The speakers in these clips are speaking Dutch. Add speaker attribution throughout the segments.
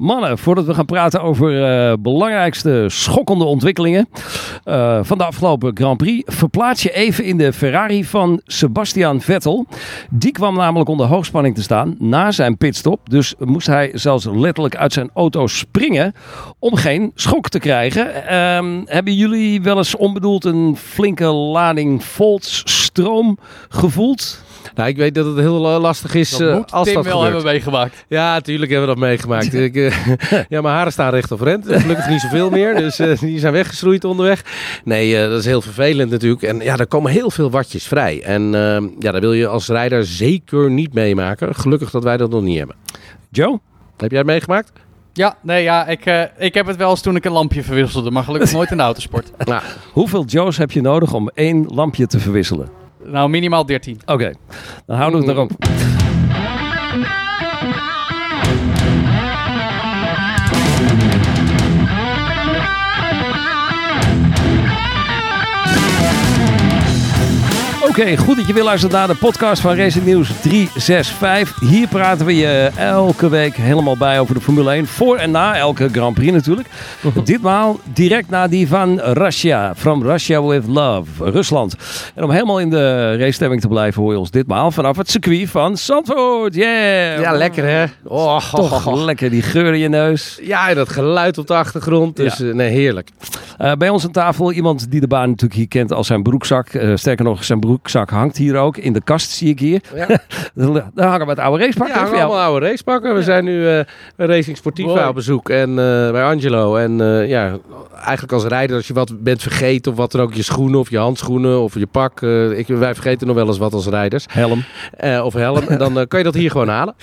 Speaker 1: Mannen, voordat we gaan praten over uh, belangrijkste schokkende ontwikkelingen uh, van de afgelopen Grand Prix, verplaats je even in de Ferrari van Sebastian Vettel. Die kwam namelijk onder hoogspanning te staan na zijn pitstop. Dus moest hij zelfs letterlijk uit zijn auto springen om geen schok te krijgen. Uh, hebben jullie wel eens onbedoeld een flinke lading voltsstroom gevoeld?
Speaker 2: Nou, ik weet dat het heel lastig is
Speaker 3: dat moet
Speaker 2: als
Speaker 3: Tim
Speaker 2: dat
Speaker 3: wel
Speaker 2: gebeurt.
Speaker 3: hebben meegemaakt.
Speaker 2: Ja, natuurlijk hebben we dat meegemaakt. ik, uh, ja, mijn haren staan recht overeind. Gelukkig niet zoveel meer. Dus uh, die zijn weggeschroeid onderweg. Nee, uh, dat is heel vervelend natuurlijk. En ja, er komen heel veel watjes vrij. En ja, dat wil je als rijder zeker niet meemaken. Gelukkig dat wij dat nog niet hebben.
Speaker 1: Joe?
Speaker 2: Heb jij het meegemaakt?
Speaker 3: Ja, nee, ja, ik, uh, ik heb het wel eens toen ik een lampje verwisselde, maar gelukkig nooit in de autosport.
Speaker 1: Nou, hoeveel Joe's heb je nodig om één lampje te verwisselen?
Speaker 3: Nou, minimaal 13.
Speaker 1: Oké, okay. dan houden we het erop. Okay, goed dat je weer luistert naar de podcast van Racing News 365. Hier praten we je elke week helemaal bij over de Formule 1. Voor en na elke Grand Prix natuurlijk. Ditmaal direct na die van Russia. From Russia with Love. Rusland. En om helemaal in de racestemming te blijven hoor je ons ditmaal vanaf het circuit van Zandvoort. Yeah!
Speaker 2: Ja, lekker hè?
Speaker 1: Oh, Toch oh, oh. lekker, die geur in je neus.
Speaker 2: Ja, en dat geluid op de achtergrond. Dus ja. uh, nee, heerlijk.
Speaker 1: Uh, bij ons aan tafel iemand die de baan natuurlijk hier kent als zijn broekzak. Uh, sterker nog, zijn broek broekzak hangt hier ook. In de kast zie ik hier. Ja. Daar hangen we het oude racepakken.
Speaker 2: Ja, allemaal oude racepakken. We ja. zijn nu uh, bij Racing Sportiva op bezoek. En uh, bij Angelo. En uh, ja, eigenlijk als rijder, als je wat bent vergeten of wat dan ook. Je schoenen of je handschoenen of je pak. ik, wij vergeten nog wel eens wat als rijders.
Speaker 1: Helm.
Speaker 2: of helm. En dan kan je dat hier gewoon halen.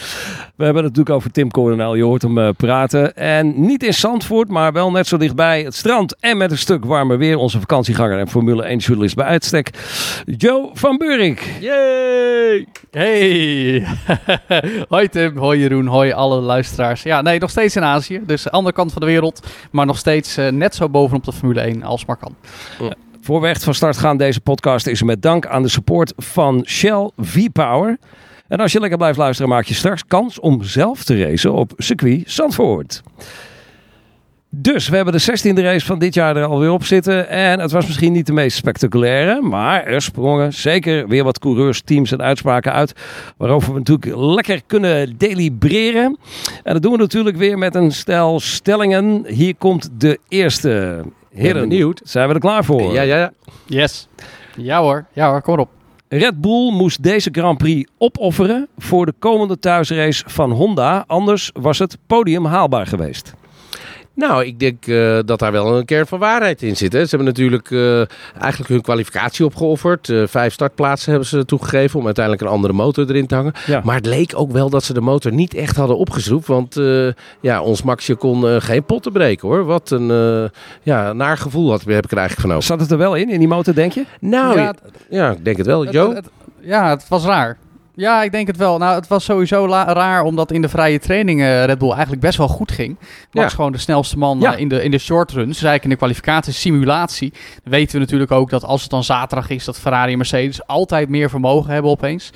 Speaker 1: We hebben het natuurlijk over Tim Coronel. Je hoort hem praten. En niet in Zandvoort, maar wel net zo dichtbij het strand. En met een stuk warmer weer. Onze vakantieganger en Formule 1 journalist bij uitstek. Joe van Burik.
Speaker 3: Yay! Hey! hoi Tim, hoi Jeroen, hoi alle luisteraars. Ja, nee, nog steeds in Azië. Dus andere kant van de wereld. Maar nog steeds uh, net zo bovenop de Formule 1 als maar kan.
Speaker 1: Voor we echt van start gaan deze podcast is met dank aan de support van Shell V-Power. En als je lekker blijft luisteren maak je straks kans om zelf te racen op circuit Zandvoort. Dus we hebben de 16e race van dit jaar er alweer op zitten. En het was misschien niet de meest spectaculaire. Maar er sprongen zeker weer wat coureurs, teams en uitspraken uit. Waarover we natuurlijk lekker kunnen delibereren. En dat doen we natuurlijk weer met een stel stellingen. Hier komt de eerste. Heren,
Speaker 2: benieuwd.
Speaker 1: Zijn we er klaar voor?
Speaker 2: Ja, ja, ja.
Speaker 3: Yes. Ja hoor, ja hoor, kom op.
Speaker 1: Red Bull moest deze Grand Prix opofferen voor de komende thuisrace van Honda. Anders was het podium haalbaar geweest.
Speaker 2: Nou, ik denk uh, dat daar wel een kern van waarheid in zit. Hè. Ze hebben natuurlijk uh, eigenlijk hun kwalificatie opgeofferd. Uh, vijf startplaatsen hebben ze toegegeven om uiteindelijk een andere motor erin te hangen. Ja. Maar het leek ook wel dat ze de motor niet echt hadden opgeschroefd. Want ja, ons Maxje kon geen potten breken hoor. Wat een ja, naar gevoel had, heb ik er eigenlijk van over.
Speaker 1: Zat het er wel in, in die motor denk je?
Speaker 2: Nou, ja, ja ik denk het wel. Jo?
Speaker 3: Het, het, ja, het was raar. Ja, ik denk het wel. Nou, het was sowieso raar omdat in de vrije training uh, Red Bull eigenlijk best wel goed ging. Max ja. gewoon de snelste man ja. uh, in, de, in de short runs. Dus eigenlijk in de kwalificatie, simulatie. Dan weten we natuurlijk ook dat als het dan zaterdag is, dat Ferrari en Mercedes altijd meer vermogen hebben opeens.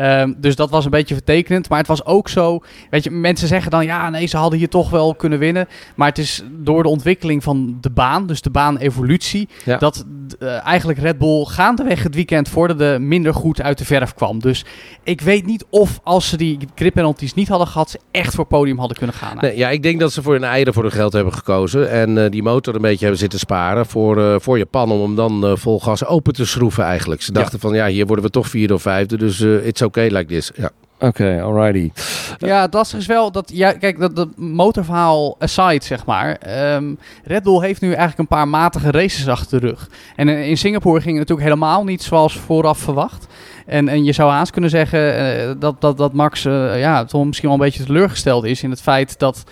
Speaker 3: Um, dus dat was een beetje vertekenend. Maar het was ook zo. Weet je, mensen zeggen dan ja, nee, ze hadden hier toch wel kunnen winnen. Maar het is door de ontwikkeling van de baan, dus de baan-evolutie, ja. dat uh, eigenlijk Red Bull gaandeweg het weekend vorderde minder goed uit de verf kwam. Dus ik weet niet of als ze die grip penalties niet hadden gehad, ze echt voor podium hadden kunnen gaan.
Speaker 2: Nee, ja, ik denk dat ze voor hun eieren voor hun geld hebben gekozen. En uh, die motor een beetje hebben zitten sparen voor, uh, voor Japan. Om hem dan vol gas open te schroeven eigenlijk. Ze dachten ja. van ja, hier worden we toch vierde of vijfde. Dus it's okay like this. Ja.
Speaker 1: Oké, okay, alrighty.
Speaker 3: Ja, het lastige is wel dat, ja, kijk, dat, dat motorverhaal aside, zeg maar. Um, Red Bull heeft nu eigenlijk een paar matige races achter de rug. En in Singapore ging het natuurlijk helemaal niet zoals vooraf verwacht. En, en je zou haast kunnen zeggen uh, dat, dat, dat Max uh, ja, toch misschien wel een beetje teleurgesteld is in het feit dat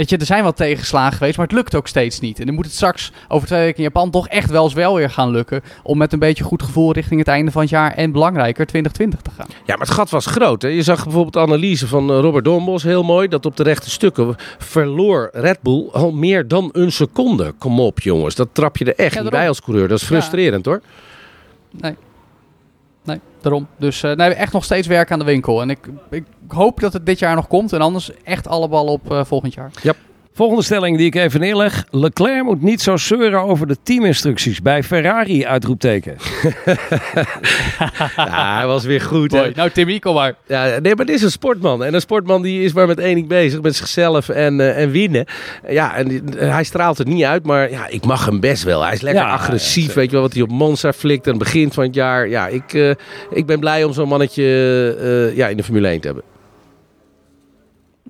Speaker 3: Weet je, er zijn wel tegenslagen geweest, maar het lukt ook steeds niet. En dan moet het straks over twee weken in Japan toch echt wel eens wel weer gaan lukken. Om met een beetje goed gevoel richting het einde van het jaar en belangrijker 2020 te gaan.
Speaker 2: Ja, maar het gat was groot. Hè? Je zag bijvoorbeeld de analyse van Robert Doornbos heel mooi. Dat op de rechte stukken verloor Red Bull al meer dan een seconde. Kom op jongens, dat trap je er echt ja, niet bij als coureur. Dat is frustrerend ja. hoor.
Speaker 3: Nee. Nee, daarom. Dus uh, nee, echt nog steeds werk aan de winkel. En ik, ik hoop dat het dit jaar nog komt. En anders echt alle ballen op volgend jaar.
Speaker 1: Ja. Volgende stelling die ik even neerleg. Leclerc moet niet zo zeuren over de teaminstructies bij Ferrari, uitroepteken.
Speaker 2: ja, hij was weer goed. Hè?
Speaker 3: Nou Timmy, kom maar.
Speaker 2: Ja, nee, maar dit is een sportman. En een sportman die is maar met één ding bezig. Met zichzelf en, uh, en winnen. Ja, en hij straalt het niet uit. Maar ja, ik mag hem best wel. Hij is lekker agressief. weet je wel, wat hij op Monza flikt aan het begin van het jaar. Ja, ik, uh, ik ben blij om zo'n mannetje uh, ja, in de Formule 1 te hebben.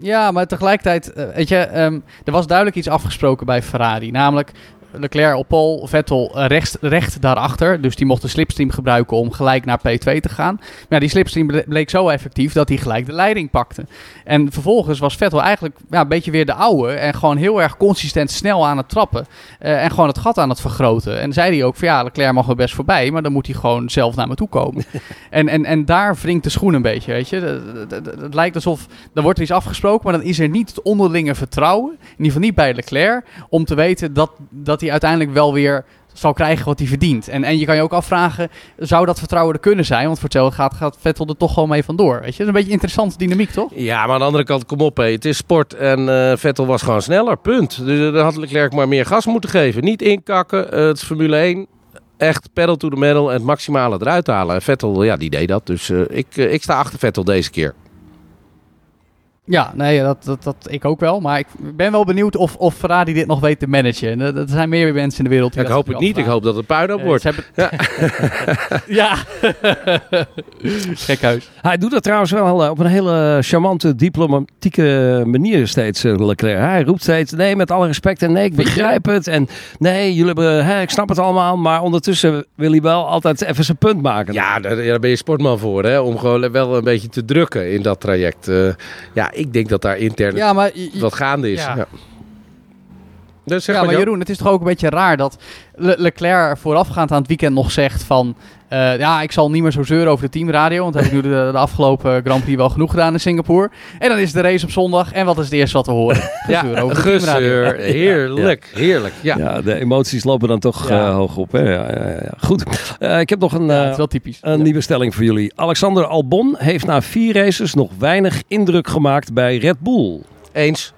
Speaker 3: Ja, maar tegelijkertijd, uh, weet je, um, er was duidelijk iets afgesproken bij Ferrari. Namelijk, Leclerc op pol, Vettel eh, recht, recht daarachter. Dus die mocht de slipstream gebruiken om gelijk naar P2 te gaan. Maar ja, die slipstream bleek zo effectief dat hij gelijk de leiding pakte. En vervolgens was Vettel eigenlijk ja, een beetje weer de oude. En gewoon heel erg consistent snel aan het trappen. Uh, en gewoon het gat aan het vergroten. En zei hij ook van ja, Leclerc mag er best voorbij. Maar dan moet hij gewoon zelf naar me toe komen. en, en, en daar wringt de schoen een beetje, weet je. Het lijkt alsof er wordt iets afgesproken. Maar dan is er niet het onderlinge vertrouwen. In ieder geval niet bij Leclerc. Om te weten dat, dat hij uiteindelijk wel weer zal krijgen wat hij verdient. En, en je kan je ook afvragen, zou dat vertrouwen er kunnen zijn? Want voor hetzelfde gaat, gaat Vettel er toch gewoon mee vandoor. Weet je, dat is een beetje interessante dynamiek, toch?
Speaker 2: Ja, maar aan de andere kant, kom op, hé. het is sport en uh, Vettel was gewoon sneller, punt. Dus dan had Leclerc maar meer gas moeten geven. Niet inkakken, uh, het is Formule 1. Echt pedal to the metal en het maximale eruit halen. En Vettel, ja, die deed dat. Dus ik, ik sta achter Vettel deze keer.
Speaker 3: Ja, nee, dat, dat, dat ik ook wel. Maar ik ben wel benieuwd of, of Ferrari dit nog weet te managen. Er zijn meer mensen in de wereld
Speaker 2: die Ik hoop het niet. Ik hoop dat het puinhoop wordt.
Speaker 3: Hebben... Ja. ja. Gek huis.
Speaker 1: Hij doet dat trouwens wel eh, op een hele charmante, diplomatieke manier steeds, eh, Leclerc. Hij roept steeds, nee, met alle respect en nee, ik begrijp het. En nee, jullie hebben, hè, ik snap het allemaal. Maar ondertussen wil hij wel altijd even zijn punt maken.
Speaker 2: Ja, daar, daar ben je sportman voor, hè. Om gewoon wel een beetje te drukken in dat traject. Uh, ja, ik denk dat daar intern ja, maar, wat gaande is. Ja. Ja.
Speaker 3: Dus ja, maar Jeroen, het is toch ook een beetje raar dat Le Leclerc voorafgaand aan het weekend nog zegt van... Uh, ja, ik zal niet meer zo zeuren over de teamradio, want dat heb ik nu de, de, afgelopen Grand Prix wel genoeg gedaan in Singapore. En dan is de race op zondag en wat is het eerste wat we horen?
Speaker 2: Gezeur ja, over de gezeur. Heerlijk, heerlijk. Ja.
Speaker 1: ja, de emoties lopen dan toch uh, hoog op. Hè? Ja, Goed, uh, ik heb nog een,
Speaker 3: wel typisch.
Speaker 1: een nieuwe stelling voor jullie. Alexander Albon heeft na vier races nog weinig indruk gemaakt bij Red Bull.
Speaker 2: Eens.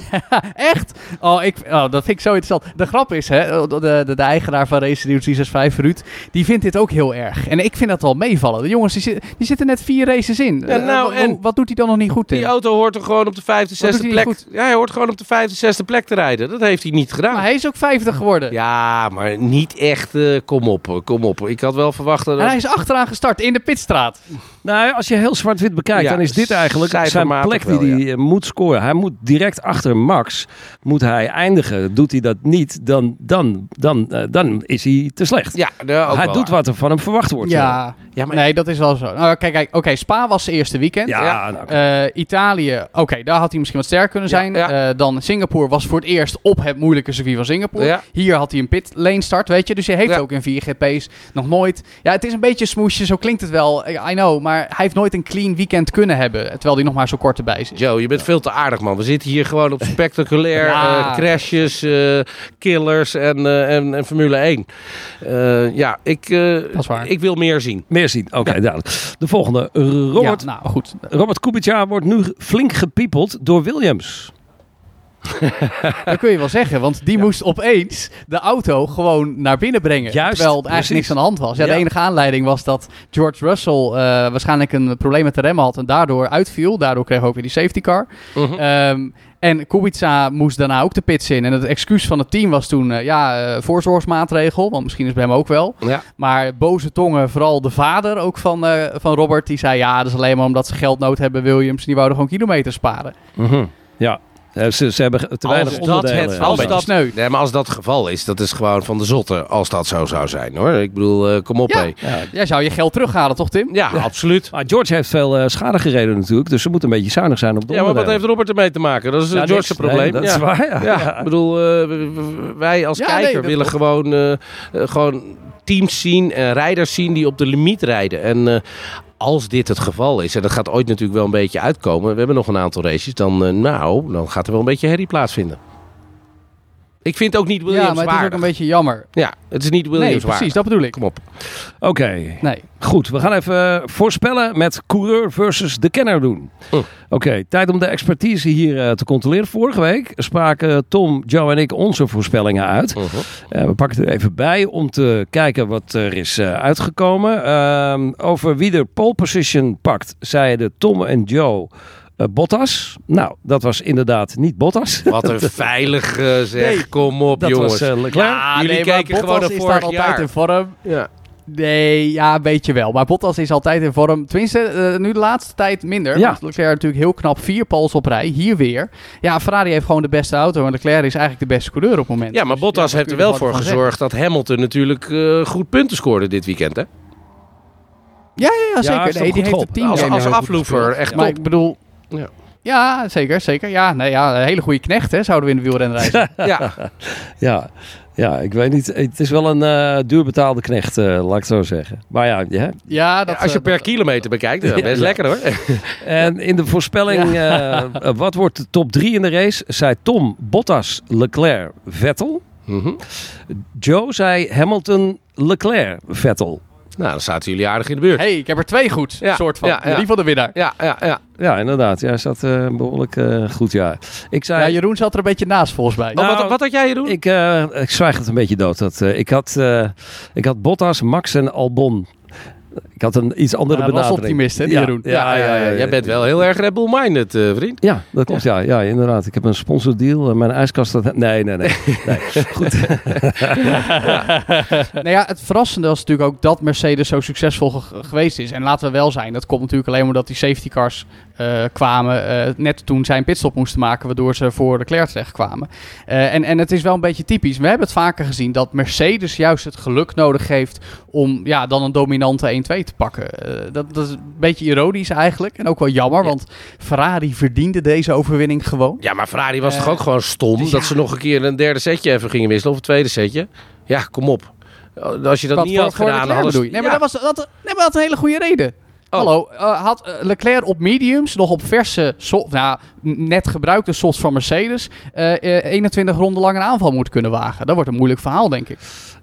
Speaker 3: Echt? Oh, ik, oh, dat vind ik zo interessant. De grap is, hè, de, de, de eigenaar van Race News 365, Ruud, die vindt dit ook heel erg. En ik vind dat wel meevallen. De jongens, die, die zitten net vier races in.
Speaker 2: Ja, nou,
Speaker 3: en wat doet hij dan nog niet goed
Speaker 2: in? Die auto hoort er gewoon op de vijfde, zesde plek. Ja, hij hoort gewoon op de vijfde, zesde plek te rijden. Dat heeft hij niet gedaan.
Speaker 3: Maar hij is ook vijfde geworden.
Speaker 2: Ja, maar niet echt. Uh, kom op, kom op. Ik had wel verwacht dat...
Speaker 3: En hij is achteraan gestart in de pitstraat.
Speaker 1: Nou, als je heel zwart-wit bekijkt, dan is dit eigenlijk zijn plek die hij eh, moet scoren. Hij moet direct achter Max moet hij eindigen. Doet hij dat niet, dan, dan, dan, uh, dan is hij te slecht.
Speaker 2: Ja,
Speaker 1: hij doet wat er van hem verwacht wordt.
Speaker 3: Ja, ja maar... nee, dat is wel zo. Nou, kijk, kijk oké, Spa was zijn eerste weekend.
Speaker 1: Ja, nou,
Speaker 3: uh, Italië, oké, daar had hij misschien wat sterker kunnen zijn. Ja, uh, dan Singapore was voor het eerst op het moeilijke circuit van Singapore. Hier had hij een pit lane start, weet je. Dus hij heeft ook in 4 GP's nog nooit. Ja, het is een beetje smoesje, zo klinkt het wel. I know, maar hij heeft nooit een clean weekend kunnen hebben. Terwijl hij nog maar zo kort erbij zit.
Speaker 2: Joe, je bent veel te aardig, man. We zitten hier gewoon op spectaculair ja. crashes, uh, killers en, uh, en, en, Formule 1. Uh, ja, ik, ik wil meer zien.
Speaker 1: Meer zien, oké. Okay, ja. De volgende. Robert,
Speaker 3: ja, nou, goed.
Speaker 1: Robert Kubica wordt nu flink gepiepeld door Williams.
Speaker 3: dat kun je wel zeggen, want die moest opeens de auto gewoon naar binnen brengen.
Speaker 1: Juist,
Speaker 3: terwijl er eigenlijk niks aan de hand was. Ja, De enige aanleiding was dat George Russell uh, waarschijnlijk een probleem met de remmen had en daardoor uitviel. Daardoor kreeg hij ook weer die safety car. Uh -huh. um, en Kubica moest daarna ook de pits in. En het excuus van het team was toen, uh, ja, uh, voorzorgsmaatregel. Want misschien is bij hem ook wel.
Speaker 2: Ja.
Speaker 3: Maar boze tongen, vooral de vader ook van, uh, van Robert, die zei... ja, dat is alleen maar omdat ze geldnood hebben, Williams. Die wouden gewoon kilometers sparen.
Speaker 1: -huh. Ja, ze, ze hebben te weinig als dat het,
Speaker 2: als dat, sneu. Nee, maar als dat het geval is, dat is gewoon van de zotte. Als dat zo zou zijn, hoor. Ik bedoel, uh, kom op,
Speaker 3: ja. Ja. Jij zou je geld terughalen, toch, Tim?
Speaker 2: Ja, absoluut.
Speaker 1: Maar George heeft veel uh, schade gereden natuurlijk. Dus ze moeten een beetje zuinig zijn op de
Speaker 2: Ja, maar wat heeft Robert ermee te maken? Dat is ja, George's probleem. Nee,
Speaker 1: dat is waar,
Speaker 2: ja. Ik bedoel, uh, wij als kijker nee, willen gewoon, gewoon teams zien en rijders zien die op de limiet rijden. En als dit het geval is, en dat gaat ooit natuurlijk wel een beetje uitkomen. We hebben nog een aantal races. Dan, uh, nou, dan gaat er wel een beetje herrie plaatsvinden. Ik vind ook niet Williams
Speaker 3: Ja, maar het is ook een beetje jammer.
Speaker 2: Ja, het is niet Williams
Speaker 3: Nee, precies,
Speaker 2: waardig.
Speaker 3: dat bedoel ik.
Speaker 2: Kom op.
Speaker 1: Oké,
Speaker 3: Nee.
Speaker 1: goed. We gaan even voorspellen met coureur versus de kenner doen.
Speaker 2: Hm.
Speaker 1: Oké, tijd om de expertise hier eh, te controleren. Vorige week spraken Tom, Joe en ik onze voorspellingen uit.
Speaker 2: Mhm.
Speaker 1: Eh, we pakken het er even bij om te kijken wat er is eh, uitgekomen. Ehm, over wie de pole position pakt, zeiden Tom en Joe eh, Bottas. Nou, dat was inderdaad niet Bottas.
Speaker 2: Wat een veilig eh, zeg.
Speaker 1: Nee,
Speaker 2: Kom op,
Speaker 1: dat
Speaker 2: jongens.
Speaker 1: was eh, Leclerc.
Speaker 3: Ja,
Speaker 2: Jullie
Speaker 3: nee, maar
Speaker 2: keken gewoon naar
Speaker 3: is
Speaker 2: vorig
Speaker 3: daar altijd
Speaker 2: jaar.
Speaker 3: in vorm.
Speaker 2: ja.
Speaker 3: Nee, ja, een beetje wel. Maar Bottas is altijd in vorm. Tenminste, eh, nu de laatste tijd minder.
Speaker 1: Ja.
Speaker 3: Want Leclerc natuurlijk heel knap vier poles op rij. Hier weer. Ja, Ferrari heeft gewoon de beste auto. En Leclerc is eigenlijk de beste coureur op het moment.
Speaker 2: ja, maar
Speaker 3: Dus,
Speaker 2: Bottas heeft er
Speaker 3: je
Speaker 2: wel voor gezorgd dat Hamilton natuurlijk eh, goed punten scoorde dit weekend. Hè?
Speaker 3: Ja, ja,
Speaker 1: Ja,
Speaker 3: zeker.
Speaker 1: toch
Speaker 3: nee, die heeft
Speaker 1: op.
Speaker 3: het team
Speaker 2: Als- als afloever, echt
Speaker 3: Ja, Maar ik bedoel...
Speaker 2: Ja.
Speaker 3: Ja, zeker, zeker. Ja, nee, ja, een hele goede knecht, hè, zouden we in de wielrennerij zijn.
Speaker 2: Ja.
Speaker 1: Ja, ja, ik weet niet. Het is wel een eh duurbetaalde knecht, eh, laat ik het zo zeggen. Maar ja, ja.
Speaker 3: Ja, dat,
Speaker 2: Als je
Speaker 3: eh,
Speaker 2: per
Speaker 3: dat-
Speaker 2: kilometer bekijkt, is dat best
Speaker 1: Ja.
Speaker 2: lekker hoor.
Speaker 1: En in de voorspelling, wat wordt de top 3 in de race? Zei Tom Bottas, Leclerc, Vettel.
Speaker 2: Mhm.
Speaker 1: Joe zei Hamilton, Leclerc, Vettel.
Speaker 2: Nou, dan zaten jullie aardig in de buurt.
Speaker 3: hey, ik heb er twee goed,
Speaker 2: Ja,
Speaker 3: soort van.
Speaker 2: ja, ja.
Speaker 3: Die van de winnaar.
Speaker 2: Ja, ja, ja.
Speaker 1: Ja, inderdaad. Ja, zat eh, behoorlijk eh, goed, ja. Ik zei...
Speaker 3: Ja, Jeroen zat er een beetje naast volgens mij.
Speaker 1: Nou,
Speaker 2: Oh, wat, wat had jij hier doen?
Speaker 1: Ik, eh, ik zwijg het een beetje dood. Dat, eh, ik, had, eh, ik had Bottas, Max en Albon. Ik had een iets andere
Speaker 3: Ja, dat was
Speaker 1: benadering.
Speaker 3: optimist, hè, Jeroen.
Speaker 1: Ja, ja, ja, ja,
Speaker 2: Jij bent wel heel erg Red Bull-minded, eh, vriend.
Speaker 1: Ja, dat klopt. Ja. Ja, inderdaad. Ik heb een sponsordeal. Eh, Mijn ijskast... Dat... Nee, nee, nee. nee. Goed.
Speaker 3: nou ja, het verrassende was natuurlijk ook dat Mercedes zo succesvol ge- geweest is. En laten we wel zijn, dat komt natuurlijk alleen omdat die safety cars eh, kwamen. eh, net toen zij een pitstop moesten maken, waardoor ze voor Leclerc terecht kwamen. Eh, en, en het is wel een beetje typisch. We hebben het vaker gezien dat Mercedes juist het geluk nodig heeft om ja, dan een dominante 1-2 te pakken. Dat, dat is een beetje ironisch eigenlijk. En ook wel jammer,
Speaker 2: Ja.
Speaker 3: want Ferrari verdiende deze overwinning gewoon.
Speaker 2: Ja, maar Ferrari was toch ook gewoon stom
Speaker 3: dus
Speaker 2: dat
Speaker 3: ja.
Speaker 2: ze nog een keer een derde setje even gingen wisselen of een tweede setje. Ja, kom op. Als je dat
Speaker 3: Wat
Speaker 2: niet had gedaan, hadden ze...
Speaker 3: Nee, maar
Speaker 2: Ja.
Speaker 3: dat, was, dat, nee, maar dat had een hele goede reden.
Speaker 2: Oh.
Speaker 3: Hallo, eh, had eh, Leclerc op mediums nog op verse, so- nou, net gebruikte softs van Mercedes, eh, eh, 21 ronden lang een aanval moeten kunnen wagen. Dat wordt een moeilijk verhaal, denk ik.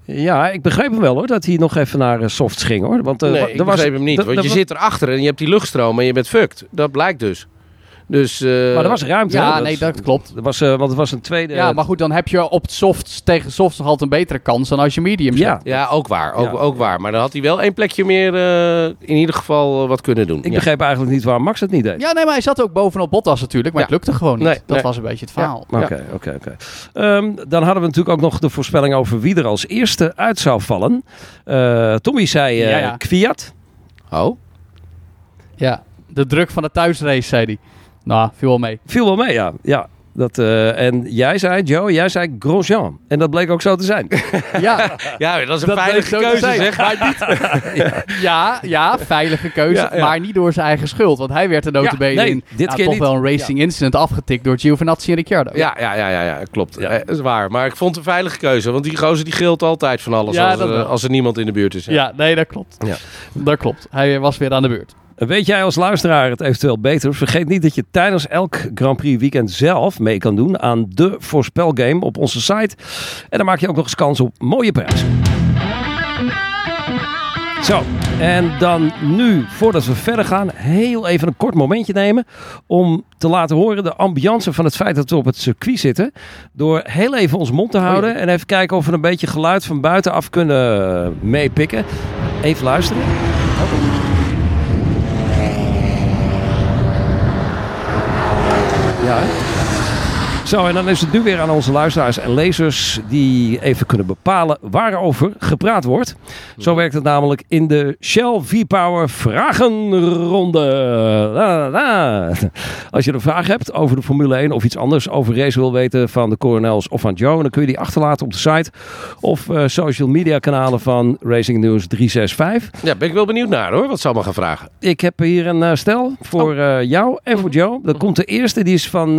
Speaker 1: Ja, ik begreep hem wel hoor. Dat hij nog even naar softs ging hoor. Want, eh,
Speaker 2: Nee, ik
Speaker 1: er was,
Speaker 2: begreep hem niet. Want je zit erachter en je hebt die luchtstroom en je bent fucked. Dat blijkt dus. Dus... eh,
Speaker 1: Maar er was ruimte.
Speaker 3: ja,
Speaker 1: hè?
Speaker 3: nee, dat klopt.
Speaker 1: Er was, eh, want het was een tweede...
Speaker 3: Ja, maar goed, dan heb je op softs tegen softs nog altijd een betere kans dan als je mediums
Speaker 1: Ja.
Speaker 3: hebt.
Speaker 2: Ja, ook waar. Ook,
Speaker 1: Ja.
Speaker 2: ook waar. Maar dan had hij wel één plekje meer eh, in ieder geval wat kunnen doen.
Speaker 1: Ik
Speaker 2: Ja.
Speaker 1: begreep eigenlijk niet waarom Max het niet deed.
Speaker 3: Ja, nee, maar hij zat ook bovenop Bottas natuurlijk, maar
Speaker 2: Ja.
Speaker 3: het lukte gewoon niet.
Speaker 2: Nee,
Speaker 3: dat
Speaker 2: nee.
Speaker 3: was een beetje het verhaal.
Speaker 1: Oké, oké, oké. Ehm, Dan hadden we natuurlijk ook nog de voorspelling over wie er als eerste uit zou vallen. Eh, Tommy zei eh
Speaker 3: Ja, ja.
Speaker 1: Kwiat.
Speaker 2: Oh?
Speaker 3: Ja, de druk van de thuisrace, zei hij. Nou, viel wel mee.
Speaker 1: Viel wel mee, ja. ja. Dat, eh, en jij zei, Joe, jij zei Grosjean. En dat bleek ook zo te zijn.
Speaker 3: Ja,
Speaker 2: Ja, dat is een
Speaker 3: Dat
Speaker 2: veilige keuze zeg.
Speaker 3: ja, ja, veilige keuze,
Speaker 2: Ja, ja.
Speaker 3: maar niet door zijn eigen schuld. Want hij werd er notabene
Speaker 1: nee,
Speaker 3: in
Speaker 1: dit keer
Speaker 3: toch
Speaker 1: niet.
Speaker 3: wel een racing incident afgetikt door Giovinazzi en Ricciardo.
Speaker 2: Ja, ja, ja, ja, ja klopt.
Speaker 1: Ja.
Speaker 2: Eh, dat is waar. Maar ik vond het een veilige keuze. Want die gozer die gilt altijd van alles
Speaker 3: Ja,
Speaker 2: als, eh, als er niemand in de buurt is. hè.
Speaker 3: Ja, nee, dat klopt.
Speaker 2: Ja.
Speaker 3: Dat klopt. Hij was weer aan de beurt.
Speaker 1: Weet jij als luisteraar het eventueel beter? Vergeet niet dat je tijdens elk Grand Prix weekend zelf mee kan doen aan de voorspelgame op onze site. En dan maak je ook nog eens kans op mooie prijzen. Zo, en dan nu, voordat we verder gaan, heel even een kort momentje nemen om te laten horen de ambiance van het feit dat we op het circuit zitten. Door heel even ons mond te houden en even kijken of we een beetje geluid van buitenaf kunnen meepikken. Even luisteren. Ja. Zo, en dan is het nu weer aan onze luisteraars en lezers die even kunnen bepalen waarover gepraat wordt. Zo werkt het namelijk in de Shell V-Power Vragenronde. La, la, la. Als je een vraag hebt over de Formule 1 of iets anders over race wil weten van de Coronels of van Joe, dan kun je die achterlaten op de site of eh, social media kanalen van Racing News 365.
Speaker 2: Ja, ben ik wel benieuwd naar hoor. Wat ze allemaal gaan vragen.
Speaker 1: Ik heb hier een eh, stel voor eh, jou en voor Joe. Dan komt de eerste, die is van,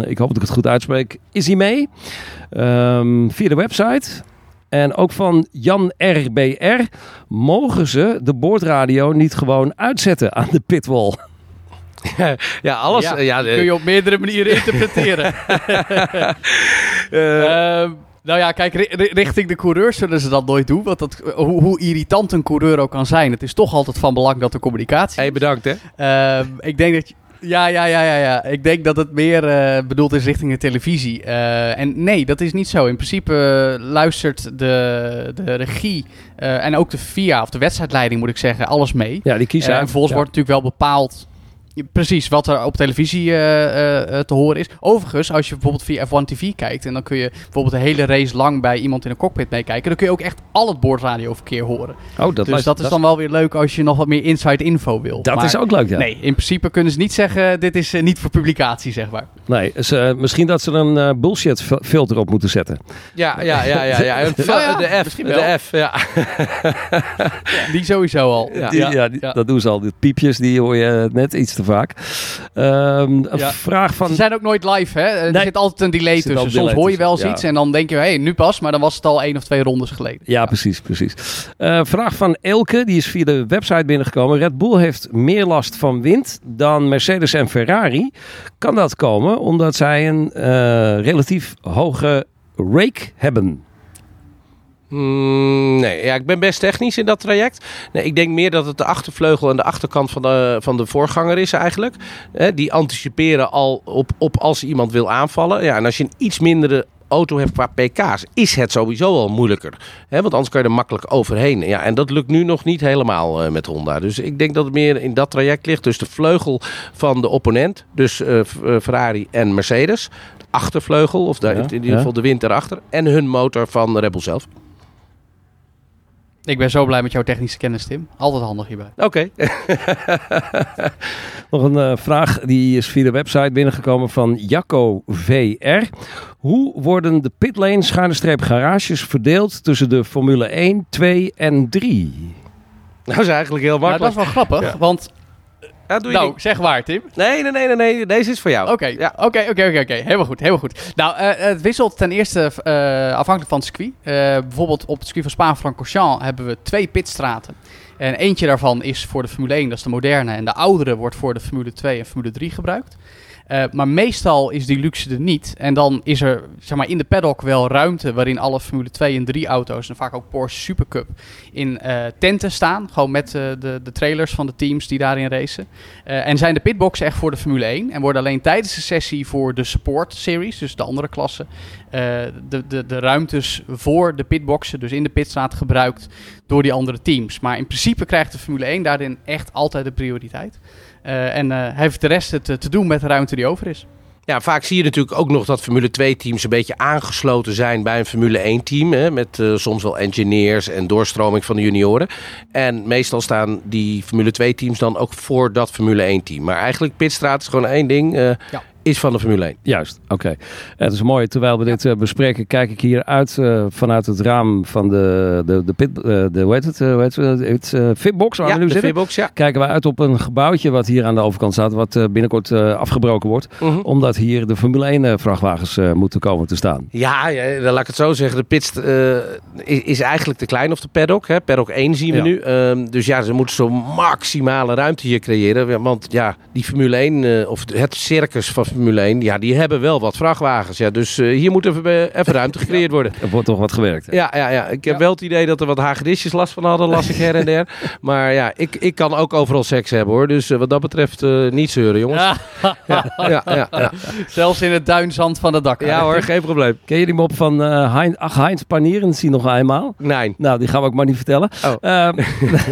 Speaker 1: ehm, ik hoop dat ik het goed uitspreek, is hij mee? Ehm, via de website. En ook van Jan RBR. Mogen ze de boordradio niet gewoon uitzetten aan de pitwall?
Speaker 2: ja, alles. Ja, ja
Speaker 3: kun je op meerdere manieren interpreteren. uh, nou ja, kijk, richting de coureurs zullen ze dat nooit doen. Want dat, hoe, hoe, irritant een coureur ook kan zijn, het is toch altijd van belang dat de communicatie.
Speaker 2: Hey, bedankt hè.
Speaker 3: Uh, ik denk dat je, ja, ja, ja, ja, ja. Ik denk dat het meer uh, bedoeld is richting de televisie. Uh, en nee, dat is niet zo. In principe luistert de, de regie en ook de FIA, of de wedstrijdleiding moet ik zeggen, alles mee.
Speaker 1: Ja, die kiezen.
Speaker 3: en volgens wordt natuurlijk wel bepaald Precies, wat er op televisie uh, uh, te horen is. Overigens, als je bijvoorbeeld via F1 TV kijkt... en dan kun je bijvoorbeeld een hele race lang bij iemand in een cockpit meekijken... dan kun je ook echt al het boordradioverkeer horen. Oh, dat dus dat is dan wel weer leuk als je nog wat meer inside info wil.
Speaker 1: Dat is ook leuk, ja.
Speaker 3: Nee, in principe kunnen ze niet zeggen... dit is niet voor publicatie, zeg maar.
Speaker 1: Nee, dus, misschien dat ze een bullshit filter op moeten zetten.
Speaker 2: Ja, ja, ja, ja. ja. ja de F, de F, ja.
Speaker 3: die sowieso al.
Speaker 1: Ja, die, ja, dat doen ze al. De piepjes, die hoor je net iets te vaak. Um, een vraag van...
Speaker 3: Ze zijn ook nooit live, hè? Er zit altijd een delay tussen. Soms hoor je wel eens iets en dan denk je, hé, hey, nu pas. Maar dan was het al één of twee rondes geleden.
Speaker 1: Ja, precies, precies. Uh, vraag van Elke, die is via de website binnengekomen. Red Bull heeft meer last van wind dan Mercedes en Ferrari. Kan dat komen omdat zij een uh, relatief hoge rake hebben?
Speaker 2: Mm, nee, ja, ik ben best technisch in dat traject. Nee, ik denk meer dat het de achtervleugel en de achterkant van de, van de voorganger is eigenlijk. die anticiperen al op, op als iemand wil aanvallen. Ja, en als je een iets mindere auto hebt qua pk's, is het sowieso al moeilijker. want anders kan je er makkelijk overheen. Ja, en dat lukt nu nog niet helemaal uh, met Honda. Dus ik denk dat het meer in dat traject ligt. Dus de vleugel van de opponent, dus uh, Ferrari en Mercedes. De achtervleugel, of de, in ieder geval de wind erachter. En hun motor van Red Bull zelf.
Speaker 3: Ik ben zo blij met jouw technische kennis, Tim. Altijd handig hierbij.
Speaker 2: Oké.
Speaker 1: Nog een uh, vraag die is via de website binnengekomen van Jacco VR. Hoe worden de pitlane schuine garages verdeeld tussen de Formule 1, 2 en 3?
Speaker 2: Nou, is eigenlijk heel makkelijk.
Speaker 3: Nou, dat is wel grappig, want ja, doe je nou, zeg waar, Tim.
Speaker 2: Nee, nee, nee, nee, nee. Deze is voor jou.
Speaker 3: Oké, ja. oké, oké, oké, oké. Helemaal goed, helemaal goed. Nou, uh, het wisselt ten eerste uh, afhankelijk van het circuit. Uh, bijvoorbeeld op het circuit van Spa-Francorchamps hebben we twee pitstraten. En eentje daarvan is voor de Formule 1, dat is de moderne. En de oudere wordt voor de Formule 2 en Formule 3 gebruikt. Uh, maar meestal is die luxe er niet. En dan is er zeg maar, in de paddock wel ruimte waarin alle Formule 2 en 3 auto's en vaak ook Porsche Supercup in uh, tenten staan. Gewoon met uh, de, de trailers van de teams die daarin racen. en zijn de pitboxen echt voor de Formule 1 en worden alleen tijdens de sessie voor de support series, dus de andere klassen, de, de, de ruimtes voor de pitboxen, dus in de pitstraat gebruikt door die andere teams. Maar in principe krijgt de Formule 1 daarin echt altijd de prioriteit. Uh, en uh, heeft de rest het te doen met de ruimte die over is.
Speaker 2: Ja, vaak zie je natuurlijk ook nog dat Formule 2 teams een beetje aangesloten zijn bij een Formule 1 team. Hè, met uh, soms wel engineers en doorstroming van de junioren. En meestal staan die Formule 2 teams dan ook voor dat Formule 1 team. Maar eigenlijk pitstraat is gewoon één ding. Uh, ja is van de Formule 1.
Speaker 1: Juist, oké. Het is mooi. Terwijl we dit uh, bespreken, kijk ik hier uit uh, vanuit het raam van de, de, de, pit, uh, de hoe heet het, hoe heet het, het Fitbox waar
Speaker 2: ja,
Speaker 1: we nu
Speaker 2: de
Speaker 1: zitten.
Speaker 2: Fitbox, ja.
Speaker 1: Kijken we uit op een gebouwtje wat hier aan de overkant staat, wat binnenkort afgebroken wordt. Mhm. -huh. Omdat hier de Formule 1 vrachtwagens moeten komen te staan.
Speaker 2: Ja, ja, dan laat ik het zo zeggen. De pit is, is, eigenlijk te klein of de paddock. Hè. Paddock 1 zien we ja. nu. Ehm, dus ja, ze moeten zo maximale ruimte hier creëren. Want ja, die Formule 1 of het circus van Formule 1, ja, die hebben wel wat vrachtwagens. Ja, dus uh, hier moet even, even ruimte gecreëerd worden.
Speaker 1: er wordt toch wat gewerkt.
Speaker 2: Hè? Ja, ja, ja, ik heb wel het idee dat er wat hagedisjes last van hadden, las ik her en der. maar ja, ik, ik kan ook overal seks hebben hoor. Dus uh, wat dat betreft uh, niet zeuren, jongens. Ja.
Speaker 3: ja, ja, ja, Zelfs in het duinzand van het dak.
Speaker 2: Ja hoor, geen probleem.
Speaker 1: Ken je die mop van uh, Hein, ach, Heinz Panieren zien nog eenmaal?
Speaker 2: Nee.
Speaker 1: Nou, die gaan we ook maar niet vertellen. Oh. Ehm,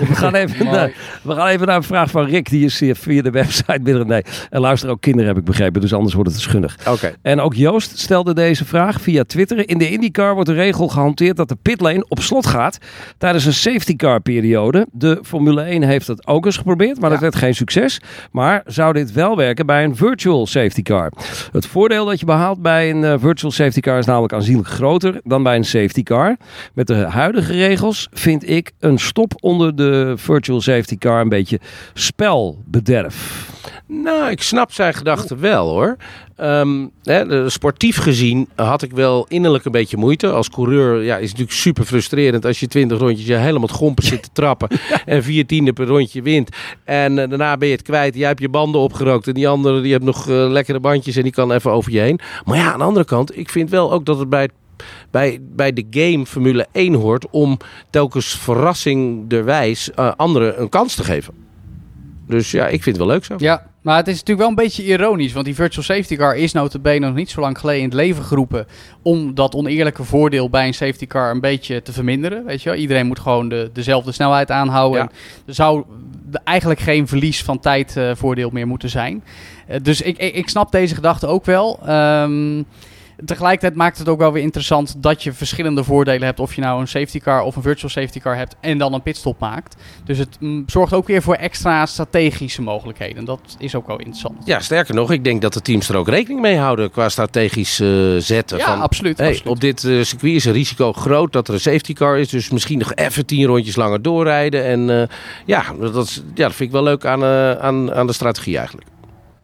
Speaker 1: we, gaan even naar, we gaan even naar een vraag van Rick. Die is via de website binnen. Nee, en luister ook kinderen heb ik begrepen. Dus anders wordt het schunnig. En ook Joost stelde deze vraag via Twitter. In de IndyCar wordt de regel gehanteerd dat de pitlane op slot gaat tijdens een safety car periode. De Formule 1 heeft het ook eens geprobeerd, maar dat werd geen succes. Maar zou dit wel werken bij een virtual safety car? Het voordeel dat je behaalt bij een uh, virtual safety car is namelijk aanzienlijk groter dan bij een safety car. Met de huidige regels vind ik een stop onder de virtual safety car een beetje spelbederf.
Speaker 2: Nou, ik snap zijn gedachten wel hoor. Hoor. Ehm, hè, sportief gezien had ik wel innerlijk een beetje moeite. Als coureur ja, is het natuurlijk super frustrerend als je 20 rondjes je helemaal het grompen zit te trappen. en vier tiende per rondje wint. En eh, daarna ben je het kwijt. Jij hebt je banden opgerookt. En die andere die heeft nog uh, lekkere bandjes en die kan even over je heen. Maar ja, aan de andere kant, ik vind wel ook dat het bij bij, bij de game Formule 1 hoort om telkens verrassingerwijs uh, anderen een kans te geven. Dus ja, ik vind het wel leuk zo.
Speaker 3: Ja, maar het is natuurlijk wel een beetje ironisch. Want die virtual safety car is notabene nog niet zo lang geleden in het leven geroepen. Om dat oneerlijke voordeel bij een safety car een beetje te verminderen. Weet je wel? Iedereen moet gewoon de, dezelfde snelheid aanhouden. Ja. er zou eigenlijk geen verlies van tijdvoordeel uh, meer moeten zijn. Uh, dus ik, ik, ik, snap deze gedachte ook wel. Um, Tegelijkertijd maakt het ook wel weer interessant dat je verschillende voordelen hebt. Of je nou een safety car of een virtual safety car hebt en dan een pitstop maakt. Dus het mm, zorgt ook weer voor extra strategische mogelijkheden. Dat is ook wel interessant.
Speaker 2: Ja, sterker nog, ik denk dat de teams er ook rekening mee houden qua strategisch uh, zetten.
Speaker 3: Ja,
Speaker 2: van,
Speaker 3: absoluut,
Speaker 2: hey,
Speaker 3: absoluut,
Speaker 2: Op dit uh, circuit is een risico groot dat er een safety car is. Dus misschien nog even tien rondjes langer doorrijden. En uh, ja, dat, ja, dat vind ik wel leuk aan, aan, aan de strategie eigenlijk.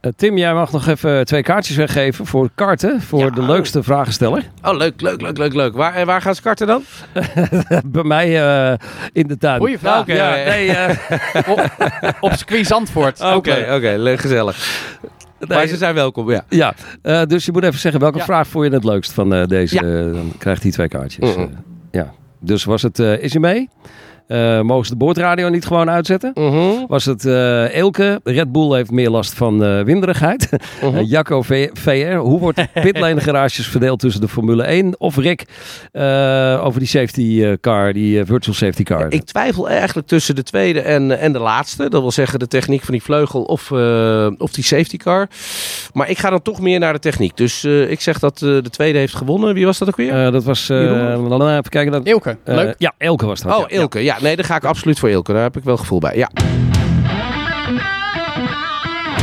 Speaker 1: Uh, Tim, jij mag nog even twee kaartjes weggeven voor karten. Voor ja, de leukste oh. vragensteller.
Speaker 2: Oh, leuk, leuk, leuk, leuk, leuk. Waar, en waar gaan ze karten dan?
Speaker 1: Bij mij uh, in de tuin.
Speaker 3: Goeie vraag.
Speaker 2: Okay, ja, nee, uh,
Speaker 3: op, op circuit Zandvoort.
Speaker 2: Oké, oké, okay, gezellig. Nee, maar ze zijn welkom, ja.
Speaker 1: Ja, uh, dus je moet even zeggen welke ja. vraag vond je het leukst van deze. dan krijgt hij twee kaartjes. Mm -hmm. ja. Dus was het, is hij mee? Uh, mogen ze de boordradio niet gewoon uitzetten?
Speaker 2: Uh -huh.
Speaker 1: Was het uh, Elke? Red Bull heeft meer last van uh, winderigheid. -huh. Jacco VR. Hoe wordt pitlane garages verdeeld tussen de Formule 1? Of Rick over die safety car, die virtual safety car?
Speaker 2: Ik twijfel eigenlijk tussen de tweede en, en de laatste. Dat wil zeggen de techniek van die vleugel of, of die safety car. Maar ik ga dan toch meer naar de techniek. Dus ik zeg dat de tweede heeft gewonnen. Wie was dat ook weer?
Speaker 1: dat was... even kijken. Dat,
Speaker 3: Elke. Leuk.
Speaker 1: Ja, Elke was dat.
Speaker 2: Oh,
Speaker 1: ja.
Speaker 2: Elke. Ja. Ja, nee, daar ga ik absoluut voor Ilke. Daar heb ik wel gevoel bij. Ja.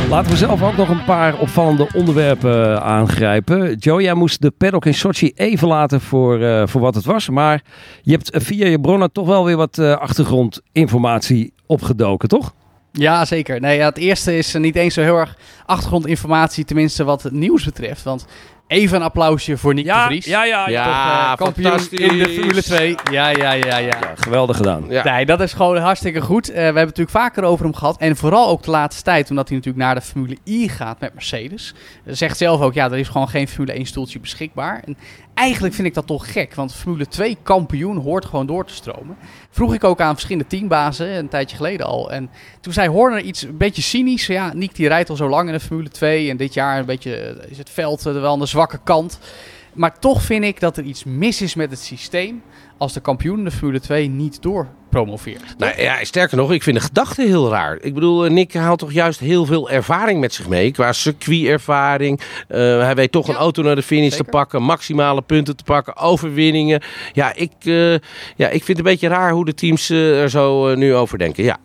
Speaker 1: Laten we zelf ook nog een paar opvallende onderwerpen aangrijpen. Joe, jij moest de paddock in Sochi even laten voor, uh, voor wat het was. Maar je hebt via je bronnen toch wel weer wat uh, achtergrondinformatie opgedoken, toch?
Speaker 3: Ja, zeker. Nee, ja, het eerste is niet eens zo heel erg achtergrondinformatie, tenminste wat het nieuws betreft. Want Even een applausje voor Nick
Speaker 1: ja,
Speaker 3: de Vries.
Speaker 1: Ja, ja,
Speaker 2: ja.
Speaker 3: Toch, uh, kampioen in de Formule 2. Ja, ja, ja, ja. ja
Speaker 1: geweldig gedaan.
Speaker 3: Ja. Nee, dat is gewoon hartstikke goed. Uh, we hebben het natuurlijk vaker over hem gehad. En vooral ook de laatste tijd, omdat hij natuurlijk naar de Formule I gaat met Mercedes. Zegt zelf ook, ja, er is gewoon geen Formule 1 stoeltje beschikbaar. En eigenlijk vind ik dat toch gek, want Formule 2 kampioen hoort gewoon door te stromen. Vroeg ik ook aan verschillende teambazen, een tijdje geleden al. En toen zei Horner iets een beetje cynisch. Ja, Nick die rijdt al zo lang in de Formule 2 en dit jaar een beetje eh, is het veld wel aan de zwakke kant. Maar toch vind ik dat er iets mis is met het systeem als de kampioen de Formule 2 niet door promoveert.
Speaker 2: Nou ja, sterker nog, ik vind de gedachte heel raar. Ik bedoel, Nick haalt toch juist heel veel ervaring met zich mee. Qua circuitervaring. Uh, hij weet toch ja, een auto naar de finish zeker. te pakken. Maximale punten te pakken. Overwinningen. Ja, ik, uh, ja, ik vind het een beetje raar hoe de teams uh, er zo nu over denken. Ja.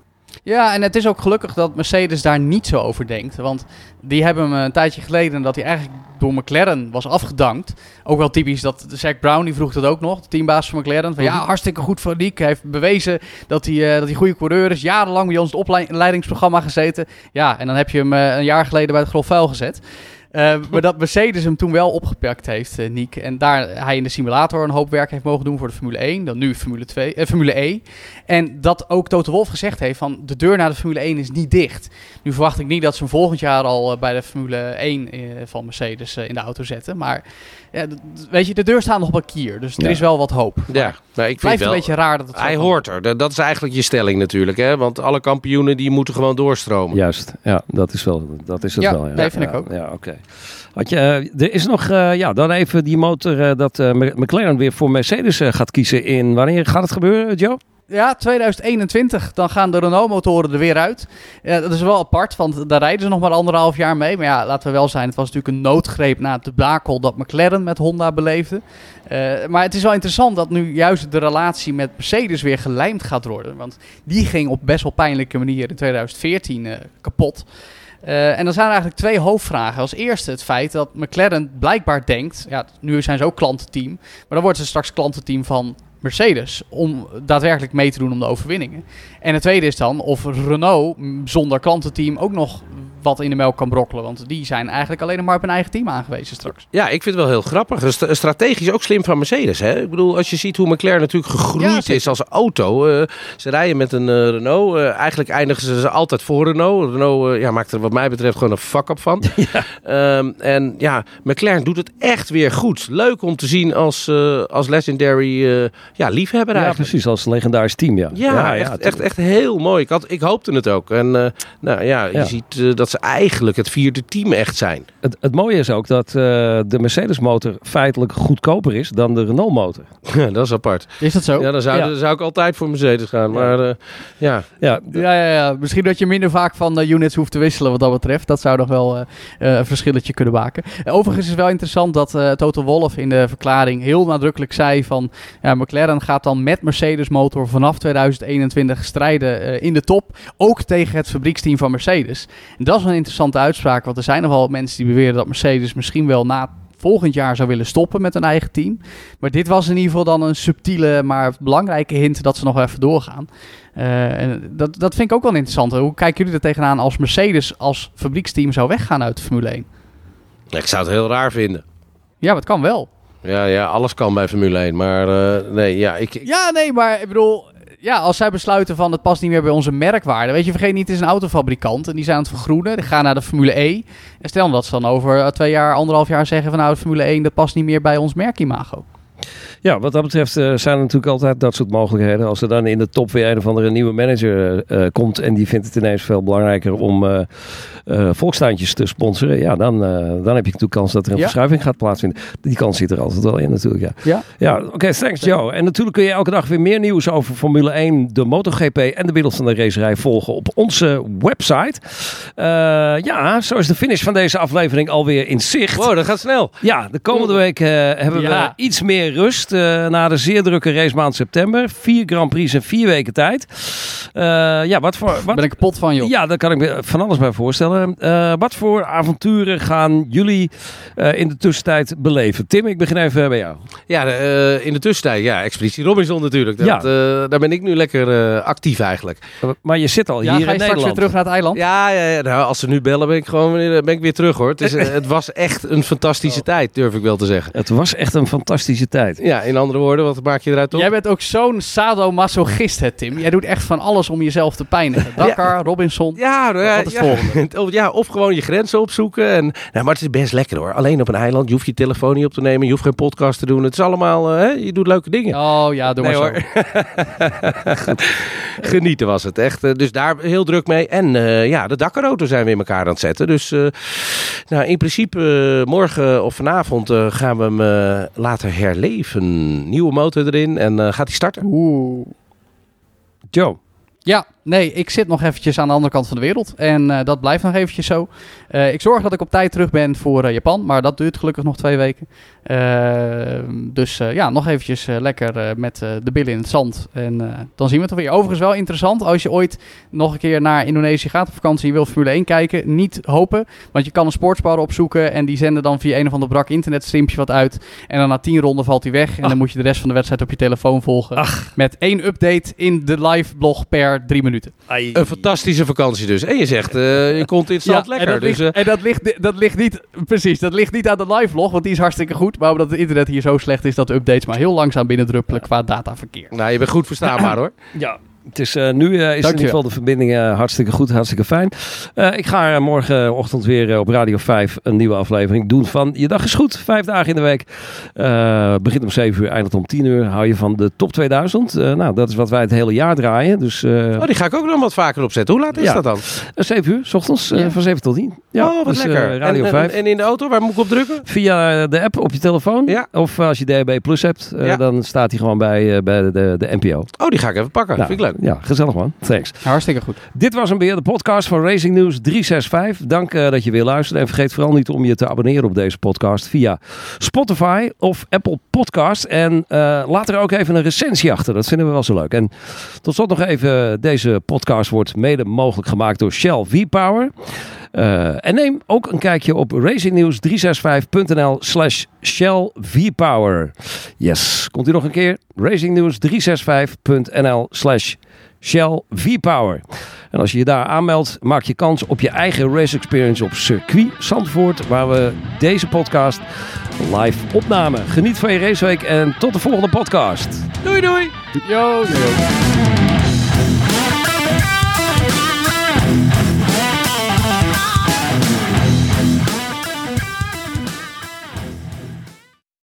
Speaker 3: Ja, en het is ook gelukkig dat Mercedes daar niet zo over denkt. Want die hebben hem een tijdje geleden dat hij eigenlijk door McLaren was afgedankt. Ook wel typisch dat Zack Brown, die vroeg dat ook nog, de teambaas van McLaren. Van, ja, hartstikke goed voor Nick. Hij heeft bewezen dat hij, uh, dat hij goede coureur is. Jarenlang bij ons het opleidingsprogramma gezeten. Ja, en dan heb je hem uh, een jaar geleden bij het grof vuil gezet. Uh, maar dat Mercedes hem toen wel opgepakt heeft, uh, Niek. En daar hij in de simulator een hoop werk heeft mogen doen voor de Formule 1. Dan nu Formule, 2, uh, Formule E. En dat ook Toto Wolff gezegd heeft van de deur naar de Formule 1 is niet dicht. Nu verwacht ik niet dat ze hem volgend jaar al bij de Formule 1 van Mercedes in de auto zetten. Maar ja, weet je, de deur staat nog op een kier. Dus er ja. is wel wat hoop.
Speaker 2: Ja, nou, ik
Speaker 3: blijft
Speaker 2: wel,
Speaker 3: een beetje raar dat het
Speaker 2: Hij hoort er. Dat is eigenlijk je stelling natuurlijk. Hè? Want alle kampioenen die moeten gewoon doorstromen.
Speaker 1: Juist, ja, dat is, wel, dat is het
Speaker 3: ja,
Speaker 1: wel. Ja,
Speaker 3: dat vind
Speaker 1: ja,
Speaker 3: ik ook.
Speaker 1: Ja, oké. Okay. Had je, uh, er is nog, uh, ja, dan even die motor uh, dat McLaren weer voor Mercedes gaat kiezen in. Wanneer gaat het gebeuren, Joe?
Speaker 3: Ja, 2021. Dan gaan de Renault-motoren er weer uit. Dat is wel apart, want daar rijden ze nog maar anderhalf jaar mee. Maar ja, laten we wel zijn, het was natuurlijk een noodgreep na het debakel dat McLaren met Honda beleefde. Maar het is wel interessant dat nu juist de relatie met Mercedes weer gelijmd gaat worden. Want die ging op best wel pijnlijke manier in 2014 uh, kapot. Uh, en dan zijn er eigenlijk twee hoofdvragen. Als eerste het feit dat McLaren blijkbaar denkt, ja, nu zijn ze ook klantenteam, maar dan wordt ze straks klantenteam van Mercedes om daadwerkelijk mee te doen om de overwinningen. En het tweede is dan of Renault zonder klantenteam ook nog wat in de melk kan brokkelen. Want die zijn eigenlijk alleen nog maar op een eigen team aangewezen straks.
Speaker 2: Ja, ik vind het wel heel grappig. Strategisch ook slim van Mercedes. Hè? Ik bedoel, als je ziet hoe McLaren natuurlijk gegroeid is als auto. Uh, ze rijden met een uh, Renault. Uh, eigenlijk eindigen ze altijd voor Renault. Renault ja, maakt er wat mij betreft gewoon een fuck-up van. Ja. Um, en ja, McLaren doet het echt weer goed. Leuk om te zien als, als legendary ja, liefhebber eigenlijk.
Speaker 1: Ja, precies. Als legendarisch team, ja.
Speaker 2: Ja, ja, echt, echt, echt, heel mooi. Ik, had, ik hoopte het ook. En nou ja, je ziet dat ze eigenlijk het vierde team echt zijn.
Speaker 1: Het, het mooie is ook dat de Mercedes motor feitelijk goedkoper is dan de Renault motor.
Speaker 2: Ja, dat is apart.
Speaker 3: Is dat zo?
Speaker 2: Ja, dan zou, zou ik altijd voor Mercedes gaan. Maar uh, ja.
Speaker 3: Ja. Ja, ja, ja. Misschien dat je minder vaak van uh, units hoeft te wisselen wat dat betreft. Dat zou nog wel uh, een verschilletje kunnen maken. overigens is het wel interessant dat Toto Wolff in de verklaring heel nadrukkelijk zei van... Ja, McLaren gaat dan met Mercedes motor vanaf 2021 strijden in de top. Ook tegen het fabrieksteam van Mercedes. En dat is een interessante uitspraak. Want er zijn nogal mensen die beweren dat Mercedes misschien wel na volgend jaar zou willen stoppen met een eigen team. Maar dit was in ieder geval dan een subtiele, maar belangrijke hint dat ze nog even doorgaan. Uh, en dat, dat vind ik ook wel interessant. Hoe kijken jullie er tegenaan als Mercedes als fabrieksteam zou weggaan uit de Formule 1?
Speaker 2: Ik zou het heel raar vinden.
Speaker 3: Ja, maar het kan wel.
Speaker 2: Ja, ja alles kan bij Formule 1. Maar uh, nee, ja, ik, ik...
Speaker 3: Ja, nee, maar ik bedoel ja, als zij besluiten van het past niet meer bij onze merkwaarde. Weet je, vergeet niet, het is een autofabrikant en die zijn aan het vergroenen. Die gaan naar de Formule E. En stel dat ze dan over eh, twee jaar, anderhalf jaar zeggen van nou, de Formule 1 dat past niet meer bij ons merkimago.
Speaker 1: Ja, wat dat betreft uh, zijn er natuurlijk altijd dat soort mogelijkheden. Als er dan in de top weer een of andere nieuwe manager uh, komt en die vindt het ineens veel belangrijker om uh, volkstuintjes te sponsoren, ja, dan, dan heb je natuurlijk kans dat er een verschuiving gaat plaatsvinden. Die kans zit er altijd wel in natuurlijk, ja.
Speaker 3: Ja,
Speaker 1: ja oké, thanks Joe. En natuurlijk kun je elke dag weer meer nieuws over Formule 1, de MotoGP en de wereld van de racerij volgen op onze website. ja, zo is de finish van deze aflevering alweer in zicht.
Speaker 2: Wow, dat gaat snel.
Speaker 1: Ja, de komende week hebben we iets meer rust uh, na de zeer drukke racemaand september. Vier Grand Prix in vier weken tijd. Uh, ja, wat voor... Wat,
Speaker 3: ben ik kapot van, joh.
Speaker 1: Ja, daar kan ik me van alles bij voorstellen. Uh, wat voor avonturen gaan jullie in de tussentijd beleven? Tim, ik begin even bij jou.
Speaker 2: Ja, de, in de tussentijd, ja, Expeditie Robinson natuurlijk. Dat, ja. daar ben ik nu lekker actief eigenlijk.
Speaker 1: Maar je zit al
Speaker 3: ja,
Speaker 1: hier
Speaker 3: ga
Speaker 1: je
Speaker 3: in Nederland. weer terug naar het eiland?
Speaker 2: Ja, ja, ja nou, als ze nu bellen ben ik gewoon ben ik weer terug hoor. Het, is, het was echt een fantastische oh. tijd, durf ik wel te zeggen.
Speaker 1: Het was echt een fantastische tijd.
Speaker 2: Ja, in andere woorden, wat maak je eruit op?
Speaker 3: Jij bent ook zo'n sadomasochist, hè, Tim. Jij doet echt van alles om jezelf te pijnigen. Dakar, Robinson.
Speaker 2: Ja, nou ja, wat is ja, volgende? ja, of gewoon je grenzen opzoeken. En, nou, maar het is best lekker hoor. Alleen op een eiland. Je hoeft je telefoon niet op te nemen. Je hoeft geen podcast te doen. Het is allemaal, uh, hè, je doet leuke dingen.
Speaker 3: Oh ja, doe nee, maar hoor.
Speaker 2: Genieten was het echt. Eh, dus daar heel druk mee. En uh, ja, de Dakarauto zijn we in elkaar aan het zetten. Dus uh, nou, in principe morgen of vanavond gaan we hem laten herleven. Nieuwe motor erin en gaat hij starten.
Speaker 3: Oeh.
Speaker 1: Joe.
Speaker 3: Ja, nee, ik zit nog eventjes aan de andere kant van de wereld. En uh, dat blijft nog eventjes zo. Uh, ik zorg dat ik op tijd terug ben voor uh, Japan. Maar dat duurt gelukkig nog twee weken. dus ja, nog eventjes lekker met de billen in het zand. En dan zien we het weer. Overigens wel interessant. Als je ooit nog een keer naar Indonesië gaat op vakantie en je wil Formule 1 kijken. Niet hopen. Want je kan een sportsbar opzoeken. En die zenden dan via een of ander brak internetstreampje wat uit. En dan na tien ronden valt hij weg. En dan moet je de rest van de wedstrijd op je telefoon volgen.
Speaker 1: Ach.
Speaker 3: Met één update in de live blog per drie minuten.
Speaker 2: Een fantastische vakantie dus. En je zegt, uh, je komt in het ja, lekker.
Speaker 3: En dat,
Speaker 2: dus,
Speaker 3: ligt, en dat, ligt, dat ligt niet, precies, dat ligt niet aan de live vlog, want die is hartstikke goed. Maar omdat het internet hier zo slecht is dat de updates maar heel langzaam binnendruppelen qua dataverkeer.
Speaker 2: Nou, je bent goed verstaanbaar hoor.
Speaker 1: Ja, het is, uh, nu uh, is in ieder geval de verbinding uh, hartstikke goed, hartstikke fijn. ik ga morgenochtend weer op Radio 5 een nieuwe aflevering doen van Je Dag is Goed. Vijf dagen in de week. begint om 7 uur, eindigt om 10 uur. Hou je van de top 2000. nou, dat is wat wij het hele jaar draaien. Dus,
Speaker 2: oh, die ga ik ook nog wat vaker opzetten. Hoe laat is dat dan?
Speaker 1: 7 uur, s ochtends, ja. van 7 tot 10.
Speaker 2: Ja, oh, wat dus, lekker. Radio en, 5. En, in de auto, waar moet ik op drukken?
Speaker 1: Via de app op je telefoon.
Speaker 2: Ja.
Speaker 1: Of als je DHB Plus hebt, dan staat hij gewoon bij, bij de, de, de, NPO.
Speaker 2: Oh, die ga ik even pakken. Nou, Vind ik leuk.
Speaker 1: Ja, gezellig man. Thanks.
Speaker 3: Hartstikke goed.
Speaker 1: Dit was een weer de podcast van Racing News 365. Dank uh, dat je weer luistert. En vergeet vooral niet om je te abonneren op deze podcast via Spotify of Apple Podcast. En uh, laat er ook even een recensie achter. Dat vinden we wel zo leuk. En tot slot nog even. Deze podcast wordt mede mogelijk gemaakt door Shell V-Power. Uh, en neem ook een kijkje op racingnews365.nl slash Shell V-Power. Yes, komt u nog een keer? racingnews365.nl slash Shell V-Power. En En als je je daar aanmeldt, maak je kans op je eigen race experience op circuit Zandvoort, waar we deze podcast live opnamen. Geniet van je raceweek en tot de volgende podcast.
Speaker 2: Doei doei.
Speaker 3: Yo, yo.